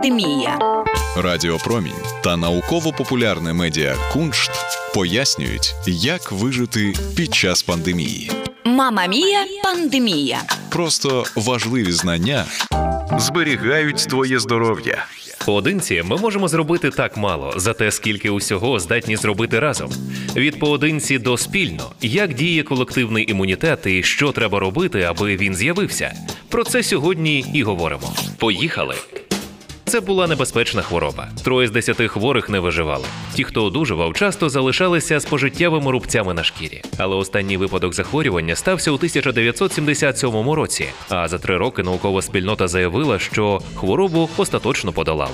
пандемія. Радіопромінь та науково-популярне медіа Куншт пояснюють, як вижити під час пандемії. Мама Мія пандемія. Просто важливі знання зберігають твоє здоров'я. Поодинці ми можемо зробити так мало, зате скільки усього здатні зробити разом. Від поодинці до спільно, як діє колективний імунітет і що треба робити, аби він з'явився. Про це сьогодні і говоримо. Поїхали! Це була небезпечна хвороба. Троє з десяти хворих не виживали. Ті, хто одужував, часто залишалися з пожиттєвими рубцями на шкірі. Але останній випадок захворювання стався у 1977 році. А за три роки наукова спільнота заявила, що хворобу остаточно подолали.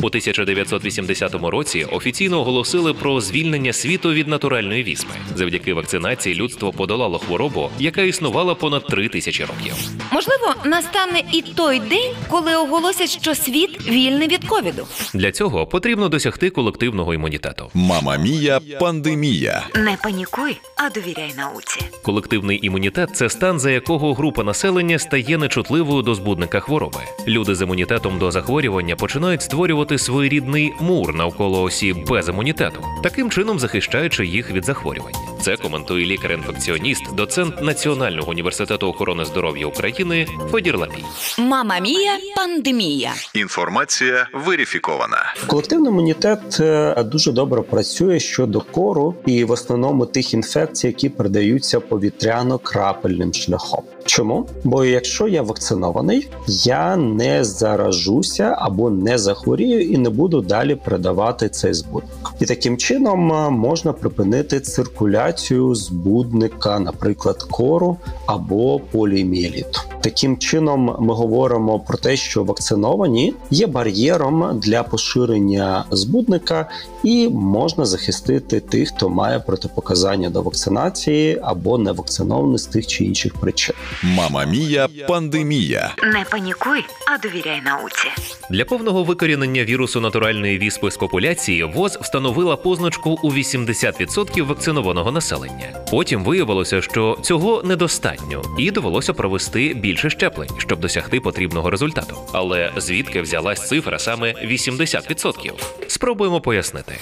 У 1980 році офіційно оголосили про звільнення світу від натуральної віспи. Завдяки вакцинації людство подолало хворобу, яка існувала понад три тисячі років. Можливо, настане і той день, коли оголосять, що світ вільний від ковіду. Для цього потрібно досягти колективного імунітету. Мама Мія пандемія. Не панікуй, а довіряй науці. Колективний імунітет це стан, за якого група населення стає нечутливою до збудника хвороби. Люди з імунітетом до захворювання починають створювати своєрідний мур навколо осіб без імунітету, таким чином захищаючи їх від захворювань. Це коментує лікар-інфекціоніст, доцент Національного університету охорони здоров'я України Федір Лапій. Мама Мія пандемія. Інформація верифікована. Колективний імунітет е, дуже добре працює щодо кору і в основному тих інфекцій, які передаються повітряно-крапельним шляхом. Чому? Бо якщо я вакцинований, я не заражуся або не захворію і не буду далі передавати цей збудник. І таким чином е, можна припинити циркуляцію збудника, наприклад, кору або поліомієліту. Таким чином, ми говоримо про те, що вакциновані є бар'єром для поширення збудника, і можна захистити тих, хто має протипоказання до вакцинації або не вакцинований з тих чи інших причин. Мама Мія пандемія. Не панікуй, а довіряй науці. Для повного викорінення вірусу натуральної віспи з популяції ВОЗ встановила позначку у 80% вакцинованого населення. Потім виявилося, що цього недостатньо, і довелося провести більше щеплень, щоб досягти потрібного результату. Але звідки взялась цифра саме 80%? Спробуємо пояснити.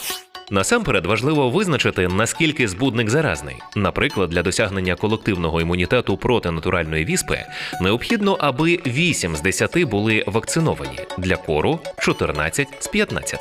Насамперед важливо визначити, наскільки збудник заразний. Наприклад, для досягнення колективного імунітету проти натуральної віспи необхідно, аби 8 з 10 були вакциновані, для кору 14 з 15.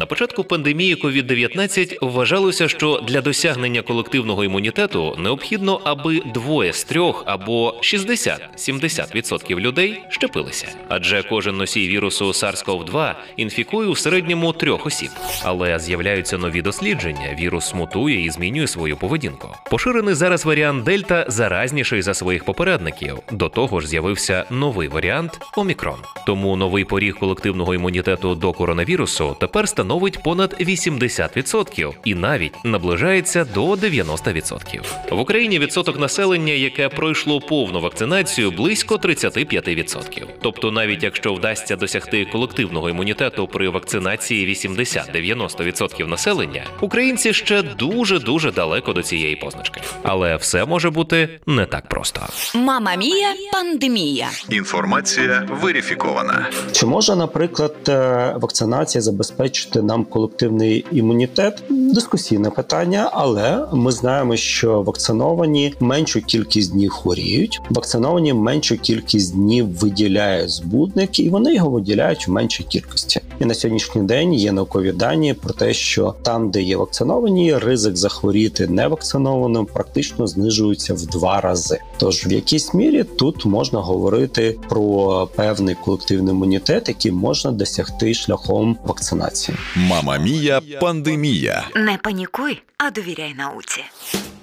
На початку пандемії COVID-19 вважалося, що для досягнення колективного імунітету необхідно, аби двоє з трьох або 60-70% людей щепилися. Адже кожен носій вірусу SARS-CoV-2 інфікує у середньому трьох осіб, але з'являються нові дослідження. Вірус мутує і змінює свою поведінку. Поширений зараз варіант Дельта заразніший за своїх попередників. До того ж, з'явився новий варіант Омікрон. Тому новий поріг колективного імунітету до коронавірусу тепер становить понад 80% і навіть наближається до 90%. В Україні відсоток населення, яке пройшло повну вакцинацію, близько 35%. Тобто, навіть якщо вдасться досягти колективного імунітету при вакцинації 80-90% населення, українці ще дуже дуже далеко до цієї позначки. Але все може бути не так просто. Мама Мія пандемія. Інформація верифікована. Чи може, наприклад, е, вакцинація забезпечити нам колективний імунітет? Дискусійне питання, але ми знаємо, що вакциновані меншу кількість днів хворіють, вакциновані меншу кількість днів виділяють збудник, і вони його виділяють в меншій кількості. І на сьогоднішній день є наукові дані про те, що там, де є вакциновані, ризик захворіти невакцинованим практично знижується в два рази. Тож в якійсь мірі тут можна говорити про певний колективний імунітет, який можна досягти шляхом вакцинації. Мама Мія пандемія. Не панікуй, а довіряй науці.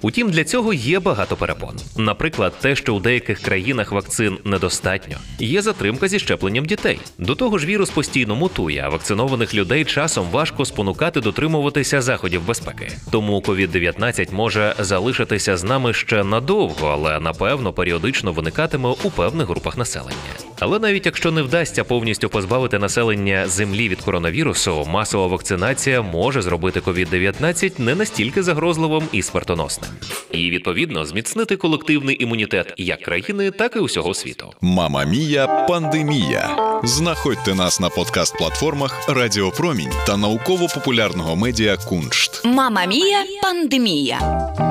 Утім, для цього є багато перепон. Наприклад, те, що у деяких країнах вакцин недостатньо, є затримка зі щепленням дітей. До того ж, вірус постійно мутує, а вакцинованих людей часом важко спонукати дотримуватися заходів безпеки. Тому COVID-19 може залишитися з нами ще надовго, але напевно періодично виникатиме у певних групах населення. Але навіть якщо не вдасться повністю позбавити населення землі від коронавірусу, масова вакцинація може зробити COVID-19 не настільки загрозливим і смертоносним, і відповідно зміцнити колективний імунітет як країни, так і усього світу. Мама Мія пандемія. Знаходьте нас на подкаст-платформах Радіо Промінь та науково-популярного медіа Куншт. Мама Мія пандемія.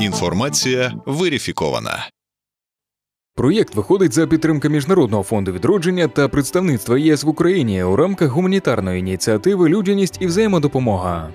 Інформація верифікована. Проєкт виходить за підтримки Міжнародного фонду відродження та представництва ЄС в Україні у рамках гуманітарної ініціативи Людяність і взаємодопомога.